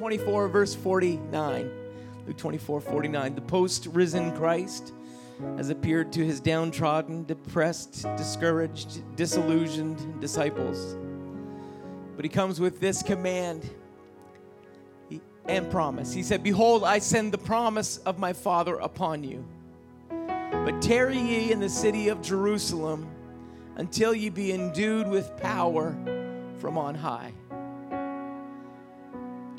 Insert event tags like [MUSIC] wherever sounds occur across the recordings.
24, verse 49. Luke 24, 49. The post risen Christ has appeared to his downtrodden, depressed, discouraged, disillusioned disciples. But he comes with this command and promise. He said, Behold, I send the promise of my Father upon you. But tarry ye in the city of Jerusalem until ye be endued with power from on high.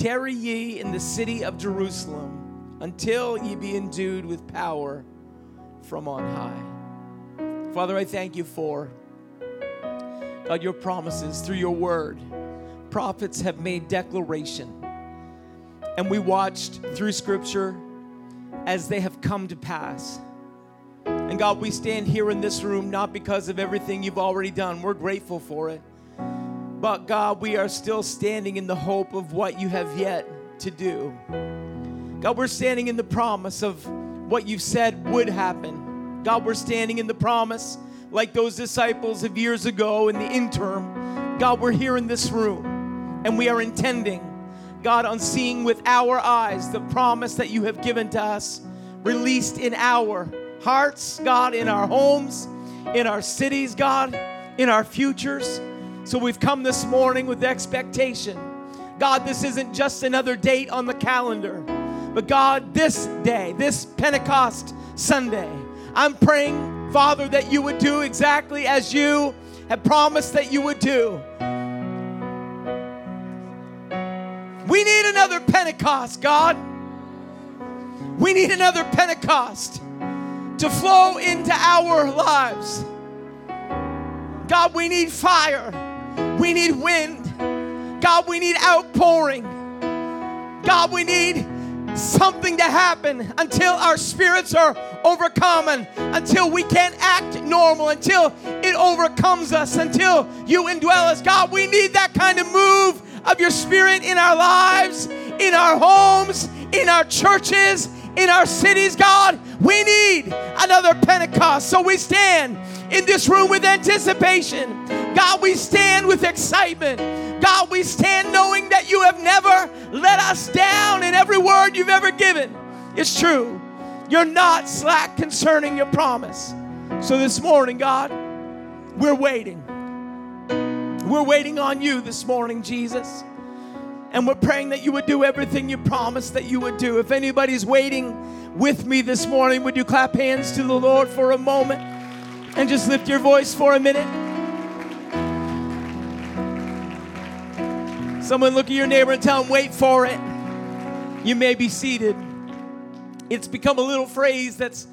Tarry ye in the city of Jerusalem until ye be endued with power from on high. Father, I thank you for God, your promises through your word. Prophets have made declaration and we watched through scripture as they have come to pass. And God, we stand here in this room not because of everything you've already done, we're grateful for it. But God, we are still standing in the hope of what you have yet to do. God, we're standing in the promise of what you've said would happen. God, we're standing in the promise like those disciples of years ago in the interim. God, we're here in this room and we are intending God, on seeing with our eyes the promise that you have given to us, released in our hearts, God, in our homes, in our cities, God, in our futures. So we've come this morning with expectation. God, this isn't just another date on the calendar, but God, this day, this Pentecost Sunday, I'm praying, Father, that you would do exactly as you have promised that you would do. We need another Pentecost, God. We need another Pentecost to flow into our lives. God, we need fire. We need wind. God, we need outpouring. God, we need something to happen until our spirits are overcome and until we can't act normal, until it overcomes us, until you indwell us. God, we need that kind of move of your spirit in our lives, in our homes, in our churches, in our cities, God. We need another Pentecost. So we stand in this room with anticipation. God, we stand with excitement. God, we stand knowing that you have never let us down in every word you've ever given. It's true. You're not slack concerning your promise. So this morning, God, we're waiting. We're waiting on you this morning, Jesus. And we're praying that you would do everything you promised that you would do. If anybody's waiting with me this morning, would you clap hands to the Lord for a moment and just lift your voice for a minute? Someone look at your neighbor and tell him, wait for it. You may be seated. It's become a little phrase that's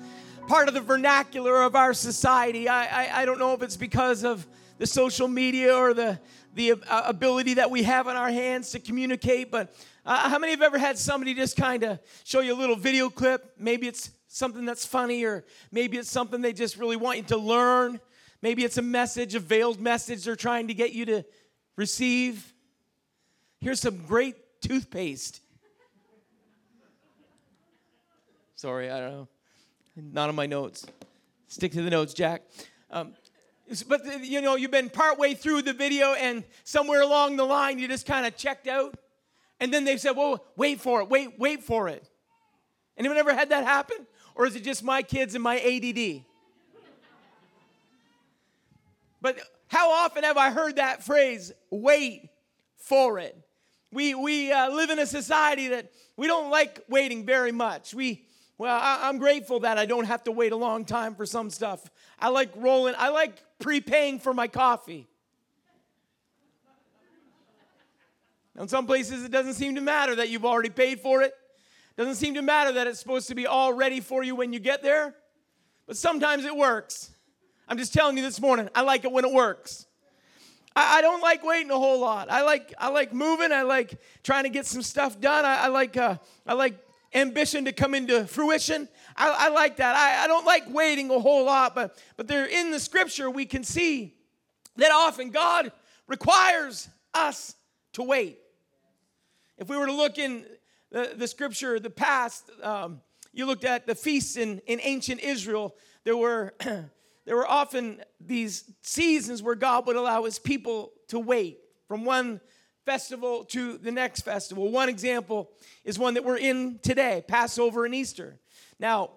part of the vernacular of our society. I, I, I don't know if it's because of the social media or the, the uh, ability that we have in our hands to communicate. But uh, how many have ever had somebody just kind of show you a little video clip? Maybe it's something that's funny, or maybe it's something they just really want you to learn. Maybe it's a message, a veiled message they're trying to get you to receive. Here's some great toothpaste. Sorry, I don't know. Not on my notes. Stick to the notes, Jack. Um, but you know, you've been partway through the video, and somewhere along the line, you just kind of checked out. And then they said, Well, wait for it, wait, wait for it. Anyone ever had that happen? Or is it just my kids and my ADD? But how often have I heard that phrase, wait for it? We, we uh, live in a society that we don't like waiting very much. We, well, I, I'm grateful that I don't have to wait a long time for some stuff. I like rolling, I like prepaying for my coffee. In some places, it doesn't seem to matter that you've already paid for it. Doesn't seem to matter that it's supposed to be all ready for you when you get there. But sometimes it works. I'm just telling you this morning, I like it when it works. I, I don't like waiting a whole lot. I like I like moving. I like trying to get some stuff done. I, I like uh, I like ambition to come into fruition. I, I like that. I, I don't like waiting a whole lot, but, but there in the scripture we can see that often God requires us to wait. If we were to look in the, the scripture, the past, um, you looked at the feasts in, in ancient Israel, there were, [CLEARS THROAT] there were often these seasons where God would allow his people to wait from one festival to the next festival. One example is one that we're in today Passover and Easter. Now,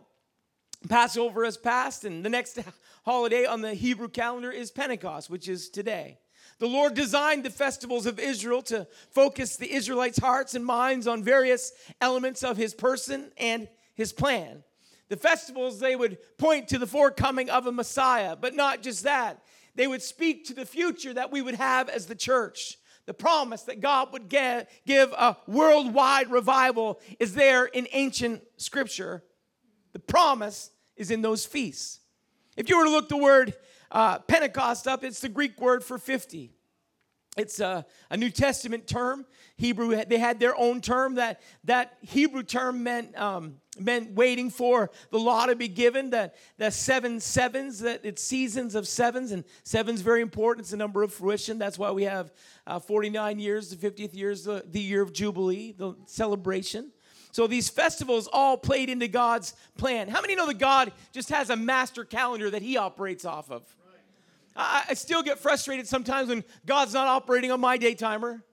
Passover has passed, and the next [LAUGHS] holiday on the Hebrew calendar is Pentecost, which is today. The Lord designed the festivals of Israel to focus the Israelites' hearts and minds on various elements of his person and his plan. The festivals, they would point to the forecoming of a Messiah, but not just that. They would speak to the future that we would have as the church. The promise that God would get, give a worldwide revival is there in ancient scripture. The promise is in those feasts. If you were to look the word uh, Pentecost up, it's the Greek word for 50. It's a, a, New Testament term. Hebrew, they had their own term. That, that Hebrew term meant, um, meant waiting for the law to be given. That the seven sevens, that it's seasons of sevens, and seven's very important. It's a number of fruition. That's why we have uh, 49 years, the 50th year is the, the year of Jubilee, the celebration. So these festivals all played into God's plan. How many know that God just has a master calendar that He operates off of? I, I still get frustrated sometimes when God's not operating on my day timer.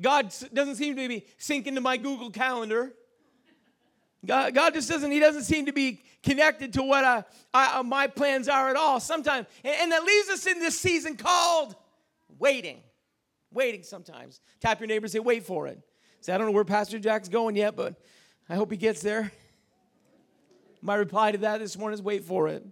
God doesn't seem to be syncing to my Google Calendar. God, God just doesn't, He doesn't seem to be connected to what I, I, uh, my plans are at all sometimes. And, and that leaves us in this season called waiting. Waiting sometimes. Tap your neighbor say, wait for it. Say, I don't know where Pastor Jack's going yet, but I hope he gets there. My reply to that this morning is wait for it.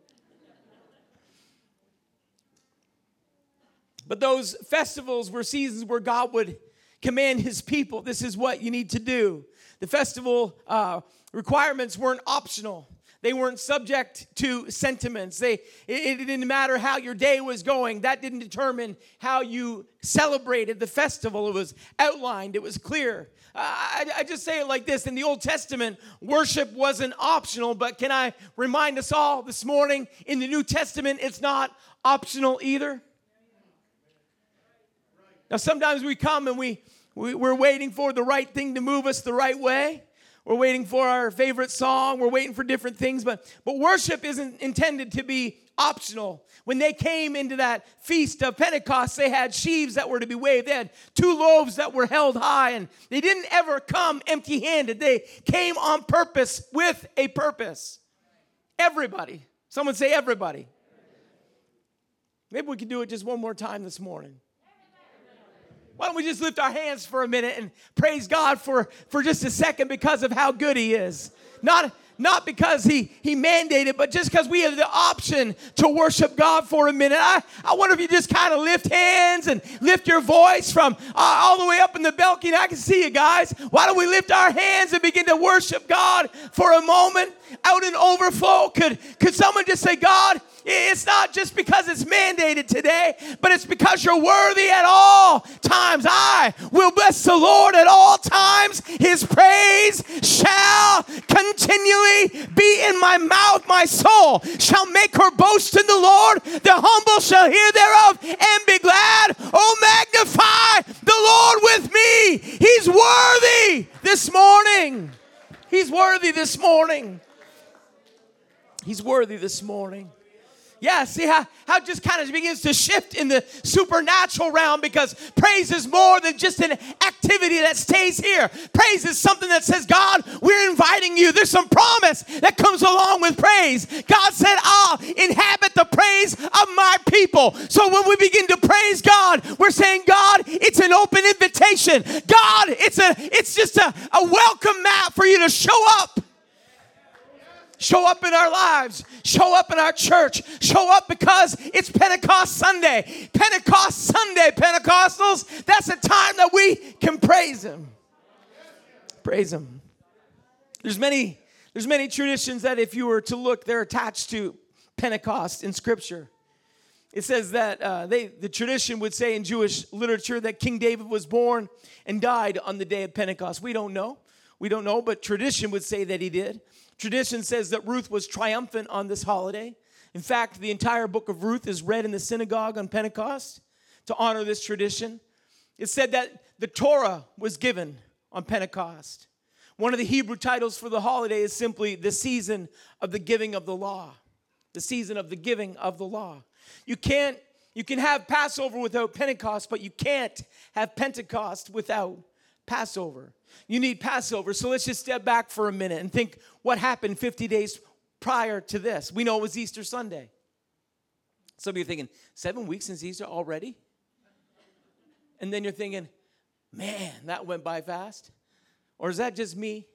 But those festivals were seasons where God would command his people this is what you need to do. The festival uh, requirements weren't optional. They weren't subject to sentiments. They, it, it, didn't matter how your day was going. That didn't determine how you celebrated the festival. It was outlined, it was clear. I, I just say it like this In the Old Testament, worship wasn't optional, but can I remind us all this morning in the New Testament, it's not optional either? Now, sometimes we come and we, we, we're waiting for the right thing to move us the right way. We're waiting for our favorite song. We're waiting for different things, but, but worship isn't intended to be optional. When they came into that feast of Pentecost, they had sheaves that were to be waved. They had two loaves that were held high, and they didn't ever come empty handed. They came on purpose with a purpose. Everybody. Someone say, everybody. Maybe we can do it just one more time this morning. Why don't we just lift our hands for a minute and praise God for, for just a second because of how good He is? Not, not because he, he mandated, but just because we have the option to worship God for a minute. I, I wonder if you just kind of lift hands and lift your voice from uh, all the way up in the balcony. I can see you guys. Why don't we lift our hands and begin to worship God for a moment out in overflow? Could, could someone just say, God, it's not just because it's mandated today, but it's because you're worthy at all times. I will bless the Lord at all times. His praise shall continually be in my mouth. My soul shall make her boast in the Lord. The humble shall hear thereof and be glad. Oh, magnify the Lord with me. He's worthy this morning. He's worthy this morning. He's worthy this morning. Yeah, see how, how it just kind of begins to shift in the supernatural realm because praise is more than just an activity that stays here. Praise is something that says, God, we're inviting you. There's some promise that comes along with praise. God said, I'll inhabit the praise of my people. So when we begin to praise God, we're saying, God, it's an open invitation. God, it's a it's just a, a welcome mat for you to show up show up in our lives, show up in our church, show up because it's Pentecost Sunday. Pentecost Sunday, Pentecostals, that's a time that we can praise Him. Praise Him. There's many, there's many traditions that if you were to look, they're attached to Pentecost in Scripture. It says that uh, they, the tradition would say in Jewish literature that King David was born and died on the day of Pentecost. We don't know. We don't know, but tradition would say that he did. Tradition says that Ruth was triumphant on this holiday. In fact, the entire book of Ruth is read in the synagogue on Pentecost to honor this tradition. It said that the Torah was given on Pentecost. One of the Hebrew titles for the holiday is simply the season of the giving of the law. The season of the giving of the law. You can't You can have Passover without Pentecost, but you can't have Pentecost without Passover. You need Passover. So let's just step back for a minute and think what happened 50 days prior to this. We know it was Easter Sunday. Some of you are thinking, seven weeks since Easter already? And then you're thinking, man, that went by fast. Or is that just me?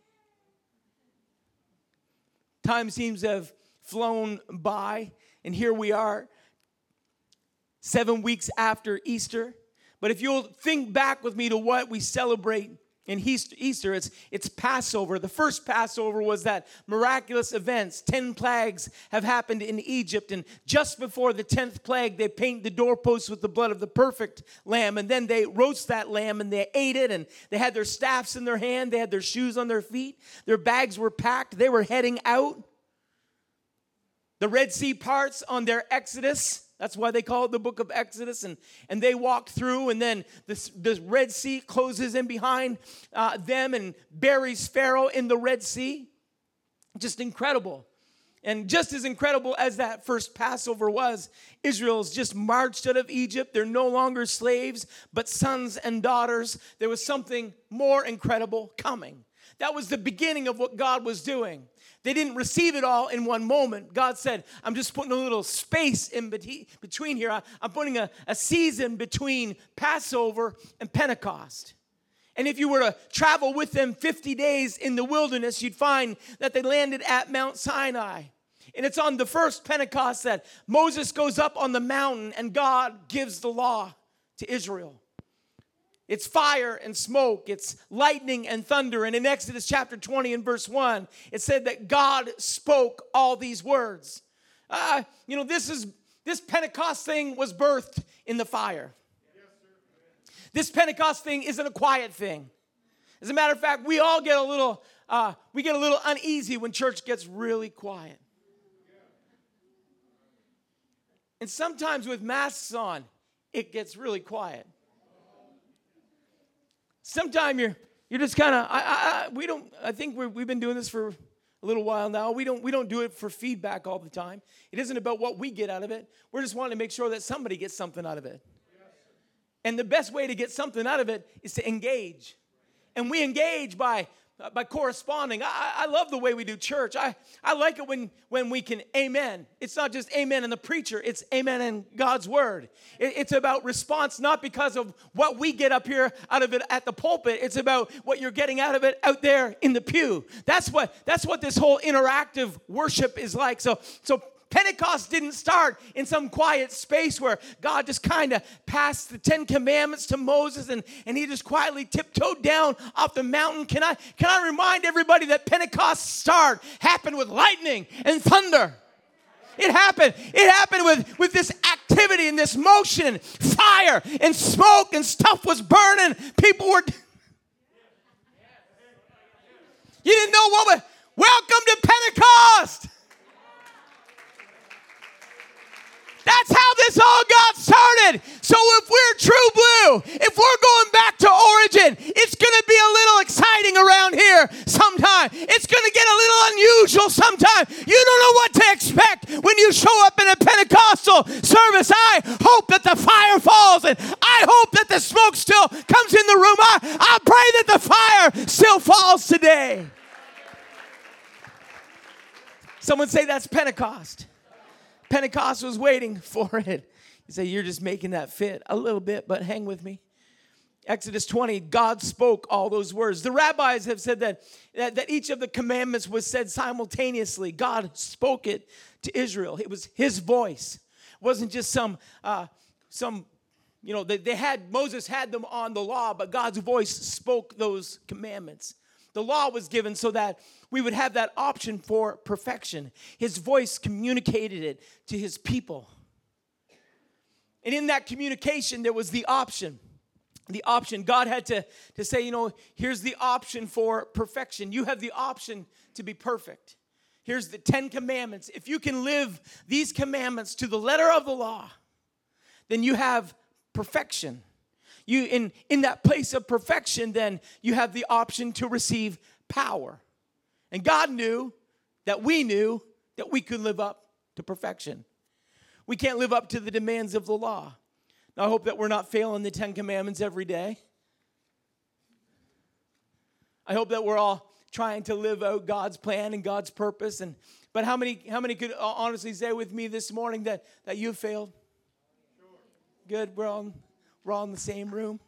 Time seems to have flown by, and here we are, seven weeks after Easter. But if you'll think back with me to what we celebrate in Easter, it's, it's Passover. The first Passover was that miraculous events. Ten plagues have happened in Egypt, and just before the tenth plague, they paint the doorposts with the blood of the perfect lamb, and then they roast that lamb and they ate it, and they had their staffs in their hand, they had their shoes on their feet, their bags were packed, they were heading out. The Red Sea parts on their Exodus. That's why they call it the book of Exodus. And, and they walk through, and then this, this Red Sea closes in behind uh, them and buries Pharaoh in the Red Sea. Just incredible. And just as incredible as that first Passover was, Israel's just marched out of Egypt. They're no longer slaves, but sons and daughters. There was something more incredible coming. That was the beginning of what God was doing. They didn't receive it all in one moment. God said, I'm just putting a little space in between here. I'm putting a, a season between Passover and Pentecost. And if you were to travel with them 50 days in the wilderness, you'd find that they landed at Mount Sinai. And it's on the first Pentecost that Moses goes up on the mountain and God gives the law to Israel. It's fire and smoke, it's lightning and thunder. And in Exodus chapter 20 and verse 1, it said that God spoke all these words. Uh, you know, this is this Pentecost thing was birthed in the fire. This Pentecost thing isn't a quiet thing. As a matter of fact, we all get a little uh, we get a little uneasy when church gets really quiet. And sometimes with masks on, it gets really quiet. Sometimes you're you're just kind of I, I, we don't I think we have been doing this for a little while now. We don't we don't do it for feedback all the time. It isn't about what we get out of it. We're just wanting to make sure that somebody gets something out of it. And the best way to get something out of it is to engage. And we engage by Uh, by corresponding. I, I love the way we do church. I, I like it when, when we can amen. It's not just amen in the preacher, it's amen in God's word. It, it's about response, not because of what we get up here out of it at the pulpit. It's about what you're getting out of it out there in the pew. That's what, that's what this whole interactive worship is like. So, so Pentecost didn't start in some quiet space where God just kind of passed the Ten Commandments to Moses and, and he just quietly tiptoed down off the mountain. Can I, can I remind everybody that Pentecost start happened with lightning and thunder? It happened. It happened with, with this activity and this motion, fire and smoke and stuff was burning. People were. You didn't know what was. Welcome to Pentecost. That's how this all got started. So if we're true blue, if we're going back to origin, it's going to be a little exciting around here sometime. It's going to get a little unusual sometime. You don't know what to expect when you show up in a Pentecostal service. I hope that the fire falls and I hope that the smoke still comes in the room. I, I pray that the fire still falls today. Someone say that's Pentecost. Pentecost was waiting [LAUGHS] for it. You say, You're just making that fit a little bit, but hang with me. Exodus 20, God spoke all those words. The rabbis have said that, that, that, each of the commandments was said simultaneously. God spoke it to Israel. It was his voice. It wasn't just some, uh, some you know, they, they had, Moses had them on the law, but God's voice spoke those commandments. The law was given so that we would have that option for perfection. His voice communicated it to his people. And in that communication, there was the option. The option. God had to, to say, you know, here's the option for perfection. You have the option to be perfect. Here's the Ten Commandments. If you can live these commandments to the letter of the law, then you have perfection you in in that place of perfection then you have the option to receive power and god knew that we knew that we could live up to perfection We can't live up to the demands of the law. Now, I hope that we're not failing the Ten Commandments every day. I hope that we're all trying to live out God's plan and God's purpose. And but how many how many could honestly say with me this morning that that you failed? Good, we're all we're all in the same room.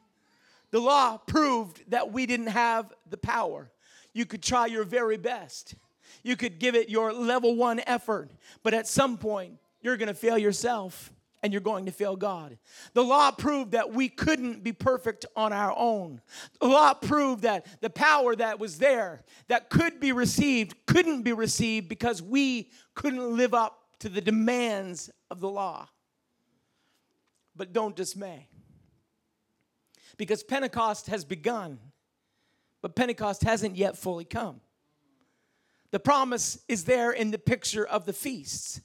The law proved that we didn't have the power. You could try your very best. You could give it your level one effort, but at some point, you're to fail yourself and you're going to fail God. The law proved that we couldn't be perfect on our own. The law proved that the power that was there, that could be received, couldn't be received because we couldn't live up to the demands of the law. But don't dismay. Because Pentecost has begun, but Pentecost hasn't yet fully come. The promise is there in the picture of the feasts.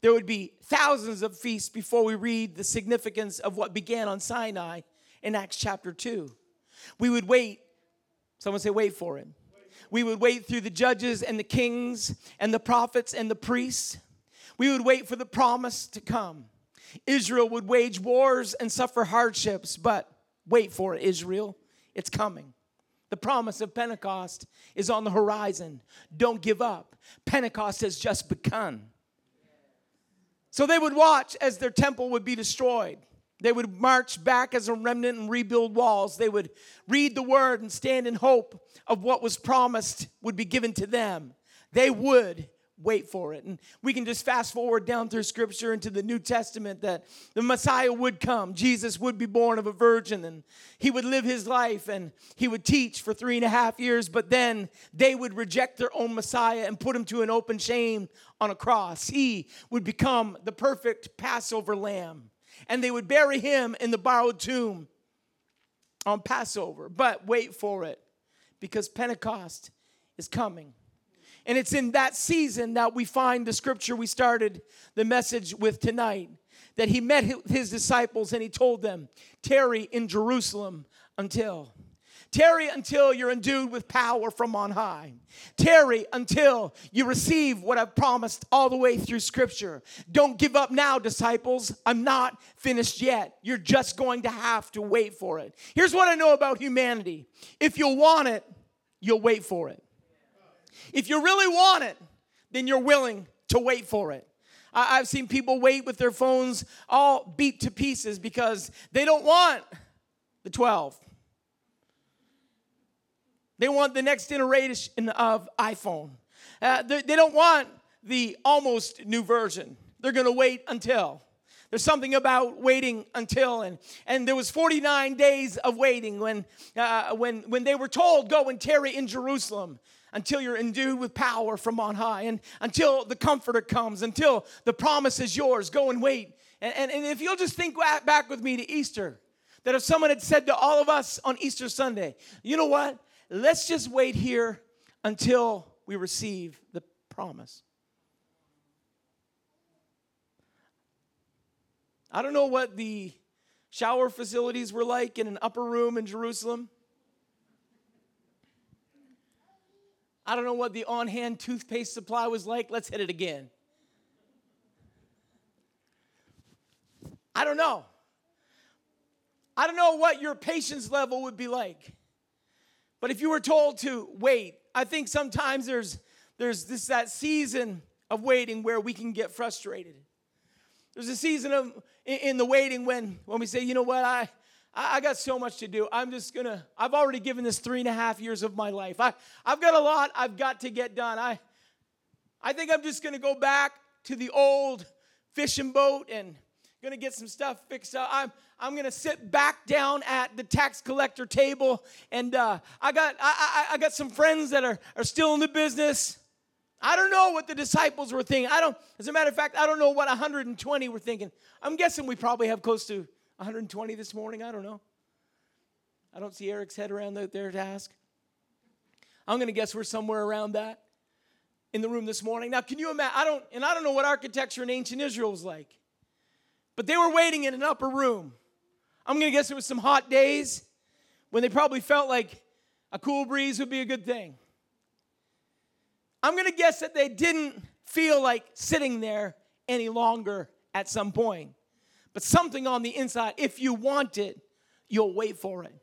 There would be thousands of feasts before we read the significance of what began on Sinai in Acts chapter 2. We would wait, someone say, wait for it. We would wait through the judges and the kings and the prophets and the priests. We would wait for the promise to come. Israel would wage wars and suffer hardships, but wait for it, Israel. It's coming. The promise of Pentecost is on the horizon. Don't give up. Pentecost has just begun. So they would watch as their temple would be destroyed. They would march back as a remnant and rebuild walls. They would read the word and stand in hope of what was promised would be given to them. They would wait for it. And we can just fast forward down through scripture into the New Testament that the Messiah would come. Jesus would be born of a virgin and he would live his life and he would teach for three and a half years, but then they would reject their own Messiah and put him to an open shame on a cross. He would become the perfect Passover lamb and they would bury him in the borrowed tomb on Passover. But wait for it because Pentecost is coming. And it's in that season that we find the scripture we started the message with tonight that he met his disciples and he told them, Tarry in Jerusalem until. Tarry until you're endued with power from on high. Tarry until you receive what I've promised all the way through Scripture. Don't give up now, disciples. I'm not finished yet. You're just going to have to wait for it. Here's what I know about humanity if you'll want it, you'll wait for it. If you really want it, then you're willing to wait for it. I, have seen people wait with their phones all beat to pieces because they don't want the 12. They want the next iteration of iPhone. Uh, they, they don't want the almost new version. They're going to wait until. There's something about waiting until, and, and there was 49 days of waiting when, uh, when, when they were told, go and tarry in Jerusalem until you're endued with power from on high, and until the comforter comes, until the promise is yours. Go and wait. And, and, and if you'll just think back with me to Easter, that if someone had said to all of us on Easter Sunday, you know what? Let's just wait here until we receive the promise. I don't know what the shower facilities were like in an upper room in Jerusalem. I don't know what the on hand toothpaste supply was like. Let's hit it again. I don't know. I don't know what your patience level would be like. But if you were told to wait, I think sometimes there's there's this that season of waiting where we can get frustrated. There's a season of in the waiting when when we say, you know what, I I, got so much to do. I'm just gonna, I've already given this three and a half years of my life. I, I've got a lot I've got to get done. I, I think I'm just gonna go back to the old fishing boat and gonna get some stuff fixed up. I'm, I'm gonna sit back down at the tax collector table and uh, I, got, I, I, I got some friends that are, are still in the business. I don't know what the disciples were thinking. I don't, as a matter of fact, I don't know what 120 were thinking. I'm guessing we probably have close to 120 this morning? I don't know. I don't see Eric's head around there to ask. I'm going to guess we're somewhere around that in the room this morning. Now, can you imagine? I don't, and I don't know what architecture in ancient Israel was like, but they were waiting in an upper room. I'm going to guess it was some hot days when they probably felt like a cool breeze would be a good thing. I'm going to guess that they didn't feel like sitting there any longer at some point. But something on the inside, if you want it, you'll wait for it.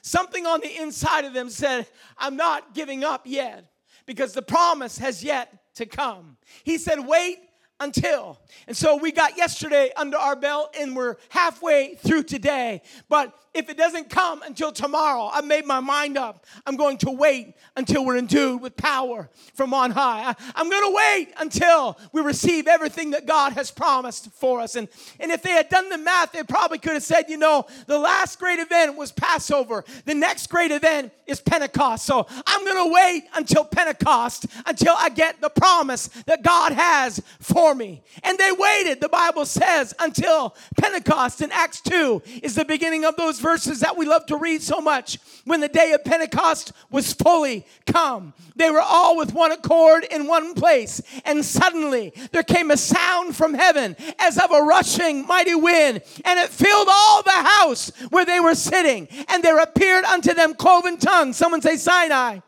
Something on the inside of them said, I'm not giving up yet because the promise has yet to come. He said, Wait until. And so we got yesterday under our belt and we're halfway through today. But if it doesn't come until tomorrow, I made my mind up. I'm going to wait until we're endued with power from on high. I, am going to wait until we receive everything that God has promised for us. And, and if they had done the math, they probably could have said, you know, the last great event was Passover. The next great event is Pentecost. So I'm going to wait until Pentecost until I get the promise that God has for me. And they waited, the Bible says, until Pentecost in Acts 2 is the beginning of those verses that we love to read so much. When the day of Pentecost was fully come, they were all with one accord in one place. And suddenly there came a sound from heaven as of a rushing mighty wind, and it filled all the house where they were sitting. And there appeared unto them cloven tongues. Someone say Sinai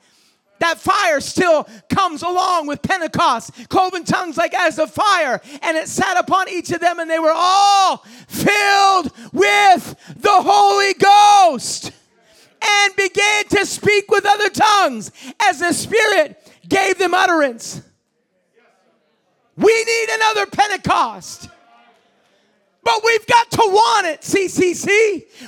that fire still comes along with Pentecost, cloven tongues like as a fire, and it sat upon each of them, and they were all filled with the Holy Ghost and began to speak with other tongues as the Spirit gave them utterance. We need another Pentecost. But we've got to want it, CCC.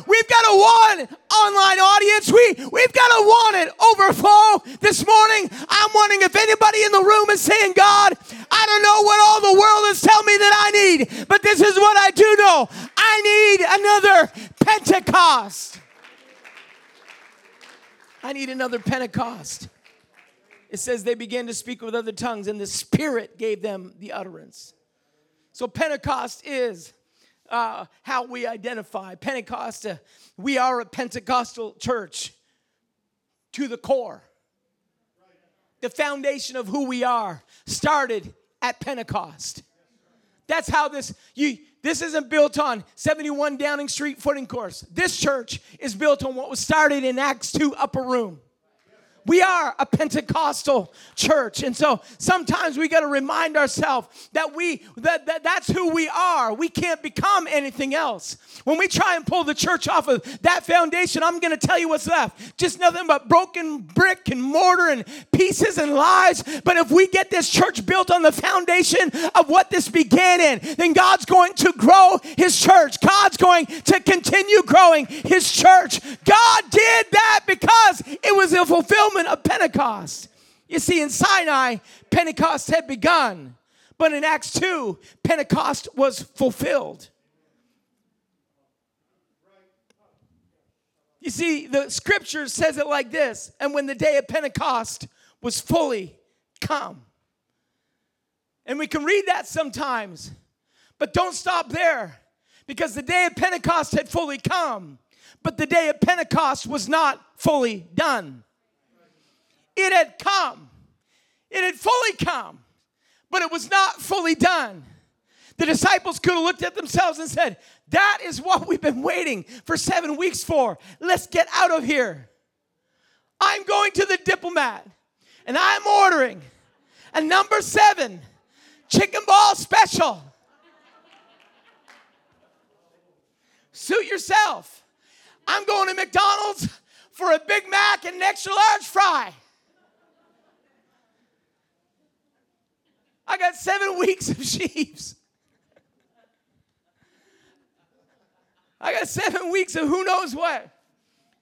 We've got to want it, online audience. We, we've got to want it, overflow. This morning, I'm wondering if anybody in the room is saying, God, I don't know what all the world is telling me that I need, but this is what I do know. I need another Pentecost. I need another Pentecost. It says they began to speak with other tongues, and the Spirit gave them the utterance. So Pentecost is uh, how we identify. Pentecost, uh, we are a Pentecostal church to the core. The foundation of who we are started at Pentecost. That's how this you this isn't built on 71 Downing Street footing course. This church is built on what was started in Acts 2 upper room. We are a Pentecostal church. And so sometimes we got to remind ourselves that we that, that that's who we are. We can't become anything else. When we try and pull the church off of that foundation, I'm going to tell you what's left. Just nothing but broken brick and mortar and pieces and lies. But if we get this church built on the foundation of what this began in, then God's going to grow his church. God's going to continue growing his church. God did that because it was a fulfillment of Pentecost. You see, in Sinai, Pentecost had begun, but in Acts 2, Pentecost was fulfilled. You see, the scripture says it like this and when the day of Pentecost was fully come. And we can read that sometimes, but don't stop there because the day of Pentecost had fully come, but the day of Pentecost was not fully done. It had come, it had fully come, but it was not fully done. The disciples could have looked at themselves and said, That is what we've been waiting for seven weeks for. Let's get out of here. I'm going to the diplomat and I'm ordering a number seven chicken ball special. Suit yourself. I'm going to McDonald's for a Big Mac and an extra large fry. I got seven [LAUGHS] weeks of sheaves. I got seven weeks of who knows what.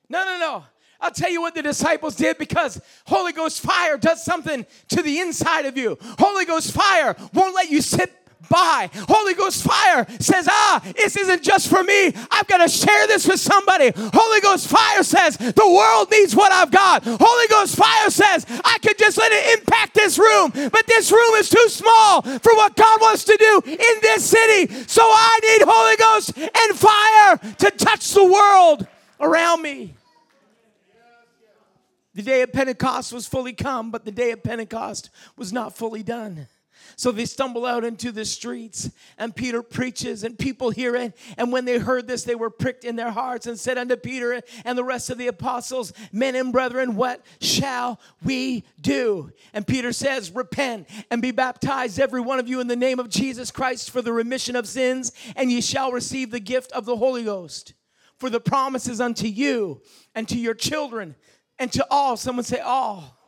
No, no, no. I'll tell you what the disciples did because Holy Ghost fire does something to the inside of you. Holy Ghost fire won't let you sit by. Holy Ghost fire says, ah, this isn't just for me. I've got to share this with somebody. Holy Ghost fire says, the world needs what I've got. Holy Ghost fire says, I could just let it impact this room, but this room is too small for what God wants to do in this city. So I need Holy Ghost and fire to touch the world around me. The day of Pentecost was fully come, but the day of Pentecost was not fully done. So they stumble out into the streets, and Peter preaches, and people hear it. And when they heard this, they were pricked in their hearts and said unto Peter and the rest of the apostles, Men and brethren, what shall we do? And Peter says, Repent and be baptized, every one of you, in the name of Jesus Christ for the remission of sins, and ye shall receive the gift of the Holy Ghost. For the promises unto you and to your children and to all, someone say, all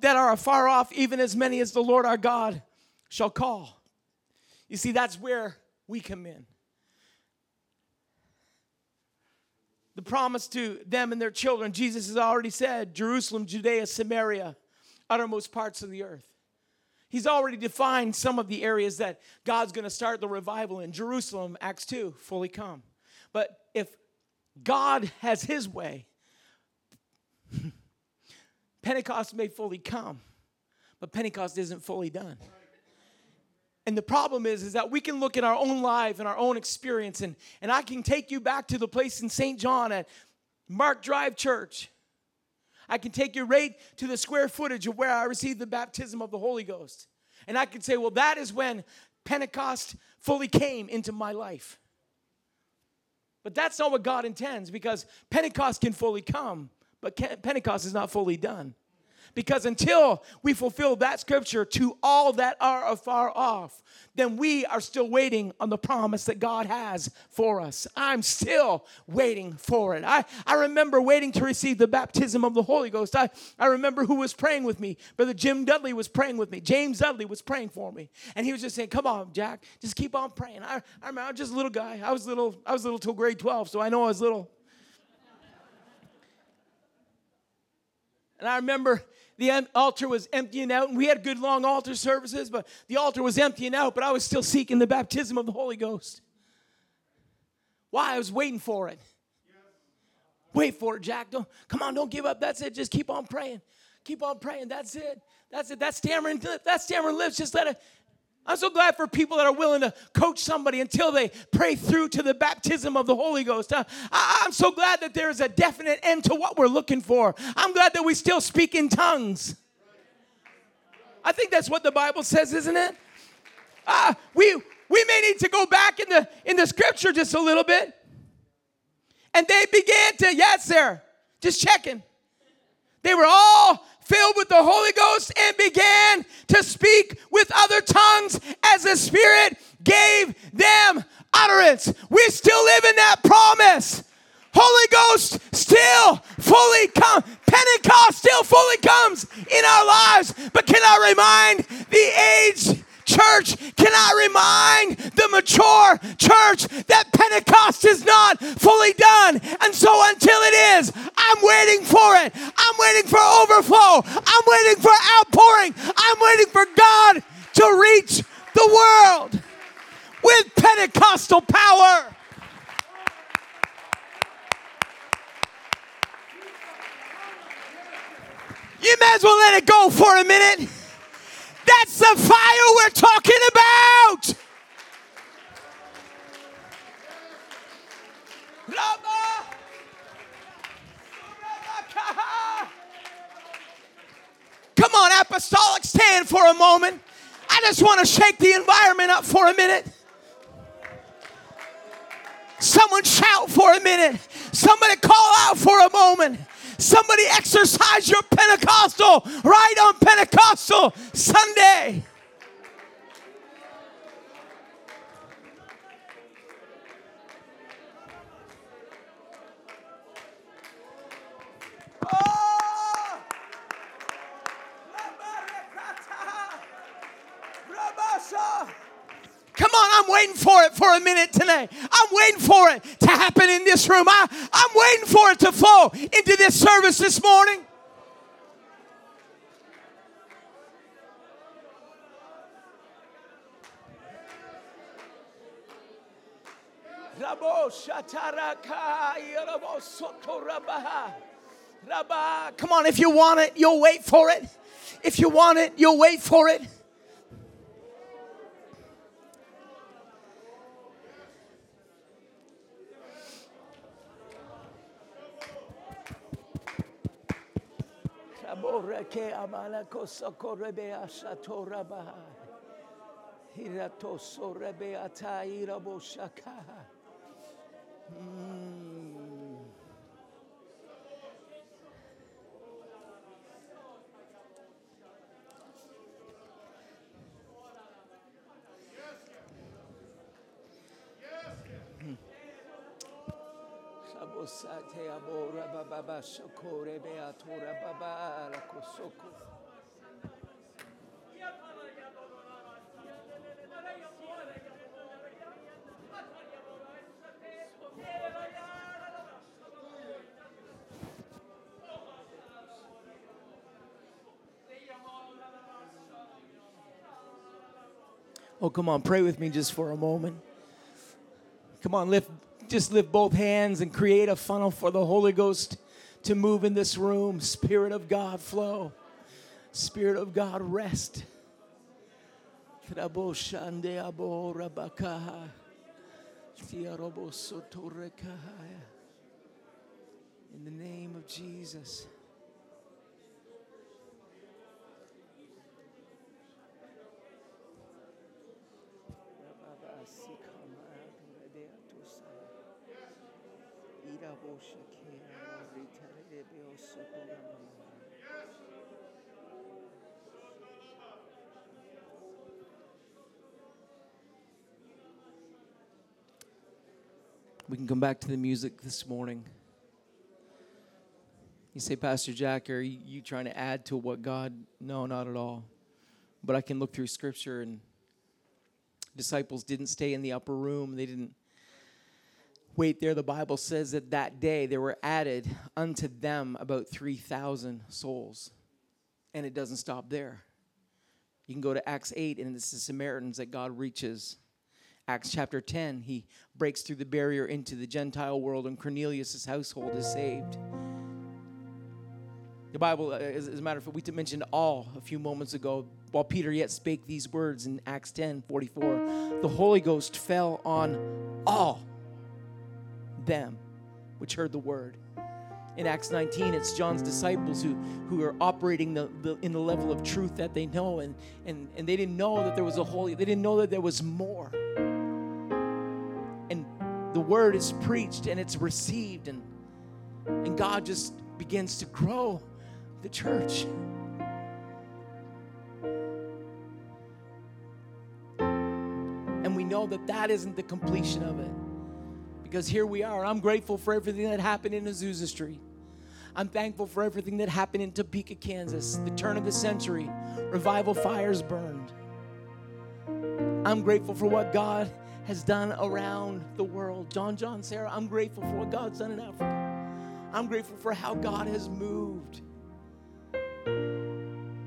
that are afar off, even as many as the Lord our God shall call. You see, that's where we come in. The promise to them and their children, Jesus has already said Jerusalem, Judea, Samaria, uttermost parts of the earth. He's already defined some of the areas that God's going to start the revival in. Jerusalem, Acts 2, fully come. But if God has his way, [LAUGHS] Pentecost may fully come, but Pentecost isn't fully done. And the problem is, is that we can look at our own life and our own experience, and, and I can take you back to the place in St. John at Mark Drive Church. I can take you right to the square footage of where I received the baptism of the Holy Ghost. And I can say, well, that is when Pentecost fully came into my life. But that's not what God intends because Pentecost can fully come, but Pentecost is not fully done. Because until we fulfill that scripture to all that are afar off, then we are still waiting on the promise that God has for us. I'm still waiting for it. I, I remember waiting to receive the baptism of the Holy Ghost. I, I remember who was praying with me. Brother Jim Dudley was praying with me. James Dudley was praying for me. And he was just saying, Come on, Jack, just keep on praying. I, I remember I was just a little guy. I was little, I was little till grade 12, so I know I was little. And I remember the altar was emptying out, and we had good long altar services, but the altar was emptying out, but I was still seeking the baptism of the Holy Ghost. Why? I was waiting for it. Wait for it, Jack. Don't come on, don't give up. That's it. Just keep on praying. Keep on praying. That's it. That's it. That's stammering. That's stammering lips. Just let it. I'm so glad for people that are willing to coach somebody until they pray through to the baptism of the Holy Ghost. Uh, I'm so glad that there's a definite end to what we're looking for. I'm glad that we still speak in tongues. I think that's what the Bible says, isn't it? Uh, we we may need to go back in the in the scripture just a little bit. And they began to, yes, sir, just checking. They were all filled with the Holy Ghost and began to speak with other tongues as the Spirit gave them utterance. We still live in that promise. Holy Ghost still fully come. Pentecost still fully comes in our lives. But can I remind the age church, can I remind the mature church that Pentecost is not fully done? And so until it is, I'm waiting for it. I'm waiting for overflow. I'm waiting for outpouring. I'm waiting for God to reach the world with Pentecostal power. You may as well let it go for a minute. That's the fire we're talking about. Come on, apostolic, stand for a moment. I just want to shake the environment up for a minute. Someone shout for a minute. Somebody call out for a moment. Somebody exercise your Pentecostal right on Pentecostal Sunday. Oh! On, I'm waiting for it for a minute today. I'm waiting for it to happen in this room. I, I'm waiting for it to flow into this service this morning. Come on, if you want it, you'll wait for it. If you want it, you'll wait for it. Hiratoso rebe ataira boshaka. Mm. Abora la kosoko. Oh, come on, pray with me just for a moment. Come on, lift, just lift both hands and create a funnel for the Holy Ghost to move in this room. Spirit of God, flow. Spirit of God, rest. In the name of Jesus. We can come back to the music this morning. You say, Pastor Jack, are you trying to add to what God? No, not at all. But I can look through scripture and disciples didn't stay in the upper room. They didn't wait there. The Bible says that that day there were added unto them about 3,000 souls. And it doesn't stop there. You can go to Acts 8, and it's the Samaritans that God reaches. Acts chapter 10, he breaks through the barrier into the Gentile world, and Cornelius' household is saved. The Bible, uh, as, a matter of fact, we mentioned all a few moments ago. While Peter yet spake these words in Acts 10 44, the Holy Ghost fell on all them which heard the word. In Acts 19, it's John's disciples who, who are operating the, the, in the level of truth that they know, and, and, and they didn't know that there was a holy, they didn't know that there was more And the word is preached and it's received and and God just begins to grow the church. And we know that that isn't the completion of it. Because here we are. I'm grateful for everything that happened in Azusa Street. I'm thankful for everything that happened in Topeka, Kansas, the turn of the century, revival fires burned. I'm grateful for what God has done around the world. John, John, Sarah, I'm grateful for what God's done in Africa. I'm grateful for how God has moved.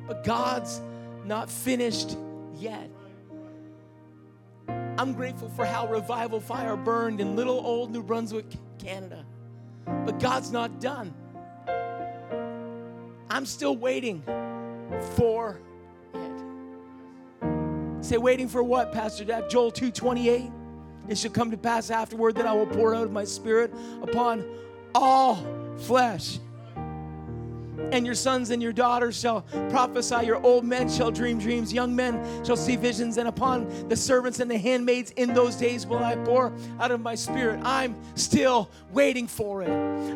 But God's not finished yet. I'm grateful for how revival fire burned in little old New Brunswick, Canada. But God's not done. I'm still waiting for it. Say, waiting for what, Pastor Jack? Joel 2:28. It shall come to pass afterward that I will pour out of my spirit upon all flesh and your sons and your daughters shall prophesy. Your old men shall dream dreams. Young men shall see visions. And upon the servants and the handmaids in those days will I pour out of my spirit. I'm still waiting for it.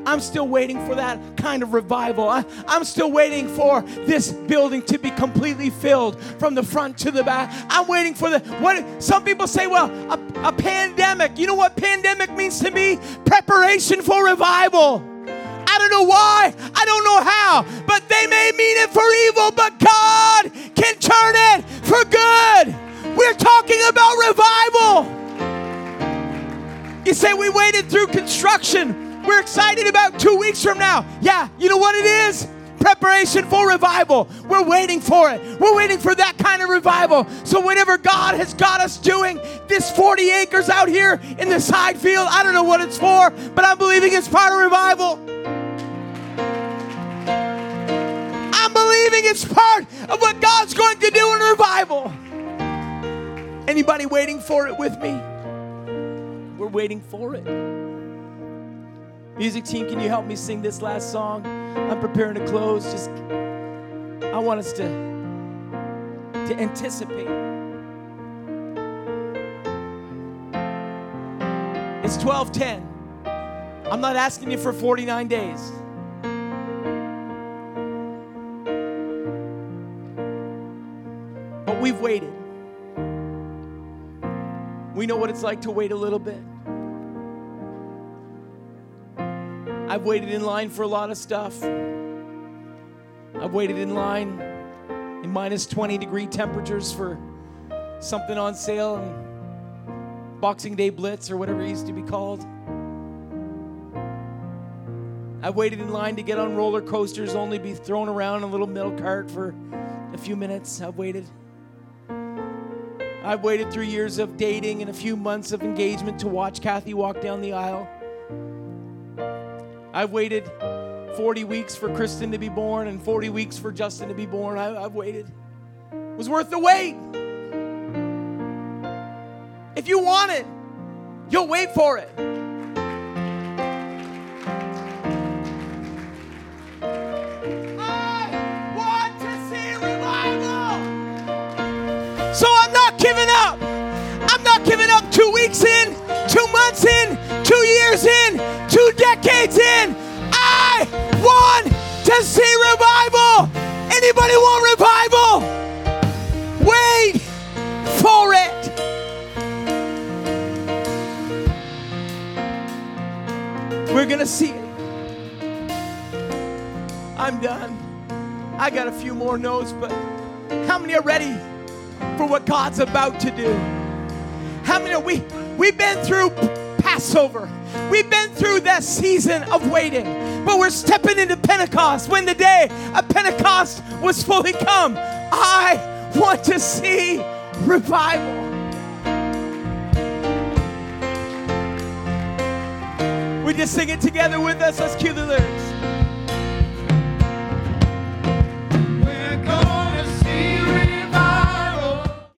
I'm still waiting for that kind of revival. I, am still waiting for this building to be completely filled from the front to the back. I'm waiting for the what some people say, well, a, a pandemic. You know what pandemic means to me? Preparation for revival. I don't know why. I don't know how. But they may mean it for evil, but God can turn it for good. We're talking about revival. You say we waited through construction. We're excited about two weeks from now. Yeah, you know what it is? Preparation for revival. We're waiting for it. We're waiting for that kind of revival. So, whatever God has got us doing, this 40 acres out here in the side field, I don't know what it's for, but I'm believing it's part of revival. believing it's part of what God's going to do in revival. Anybody waiting for it with me? We're waiting for it. Music team, can you help me sing this last song? I'm preparing to close. Just I want us to to anticipate. It's 12:10. I'm not asking you for 49 days. We've waited. We know what it's like to wait a little bit. I've waited in line for a lot of stuff. I've waited in line in minus 20 degree temperatures for something on sale and Boxing Day Blitz or whatever it used to be called. I've waited in line to get on roller coasters, only be thrown around in a little metal cart for a few minutes. I've waited. I've waited three years of dating and a few months of engagement to watch Kathy walk down the aisle. I've waited 40 weeks for Kristen to be born and 40 weeks for Justin to be born. I, have waited. It was worth the wait. If you want it, you'll wait for it. To see revival. Anybody want revival? Wait for it. We're going to see it. I'm done. I got a few more notes, but how many are ready for what God's about to do? How many are we? We've been through Passover. We've been through that season of waiting, but we're stepping into Pentecost when the day of Pentecost was fully come. I want to see revival. We just sing it together with us. Let's cue the lyrics.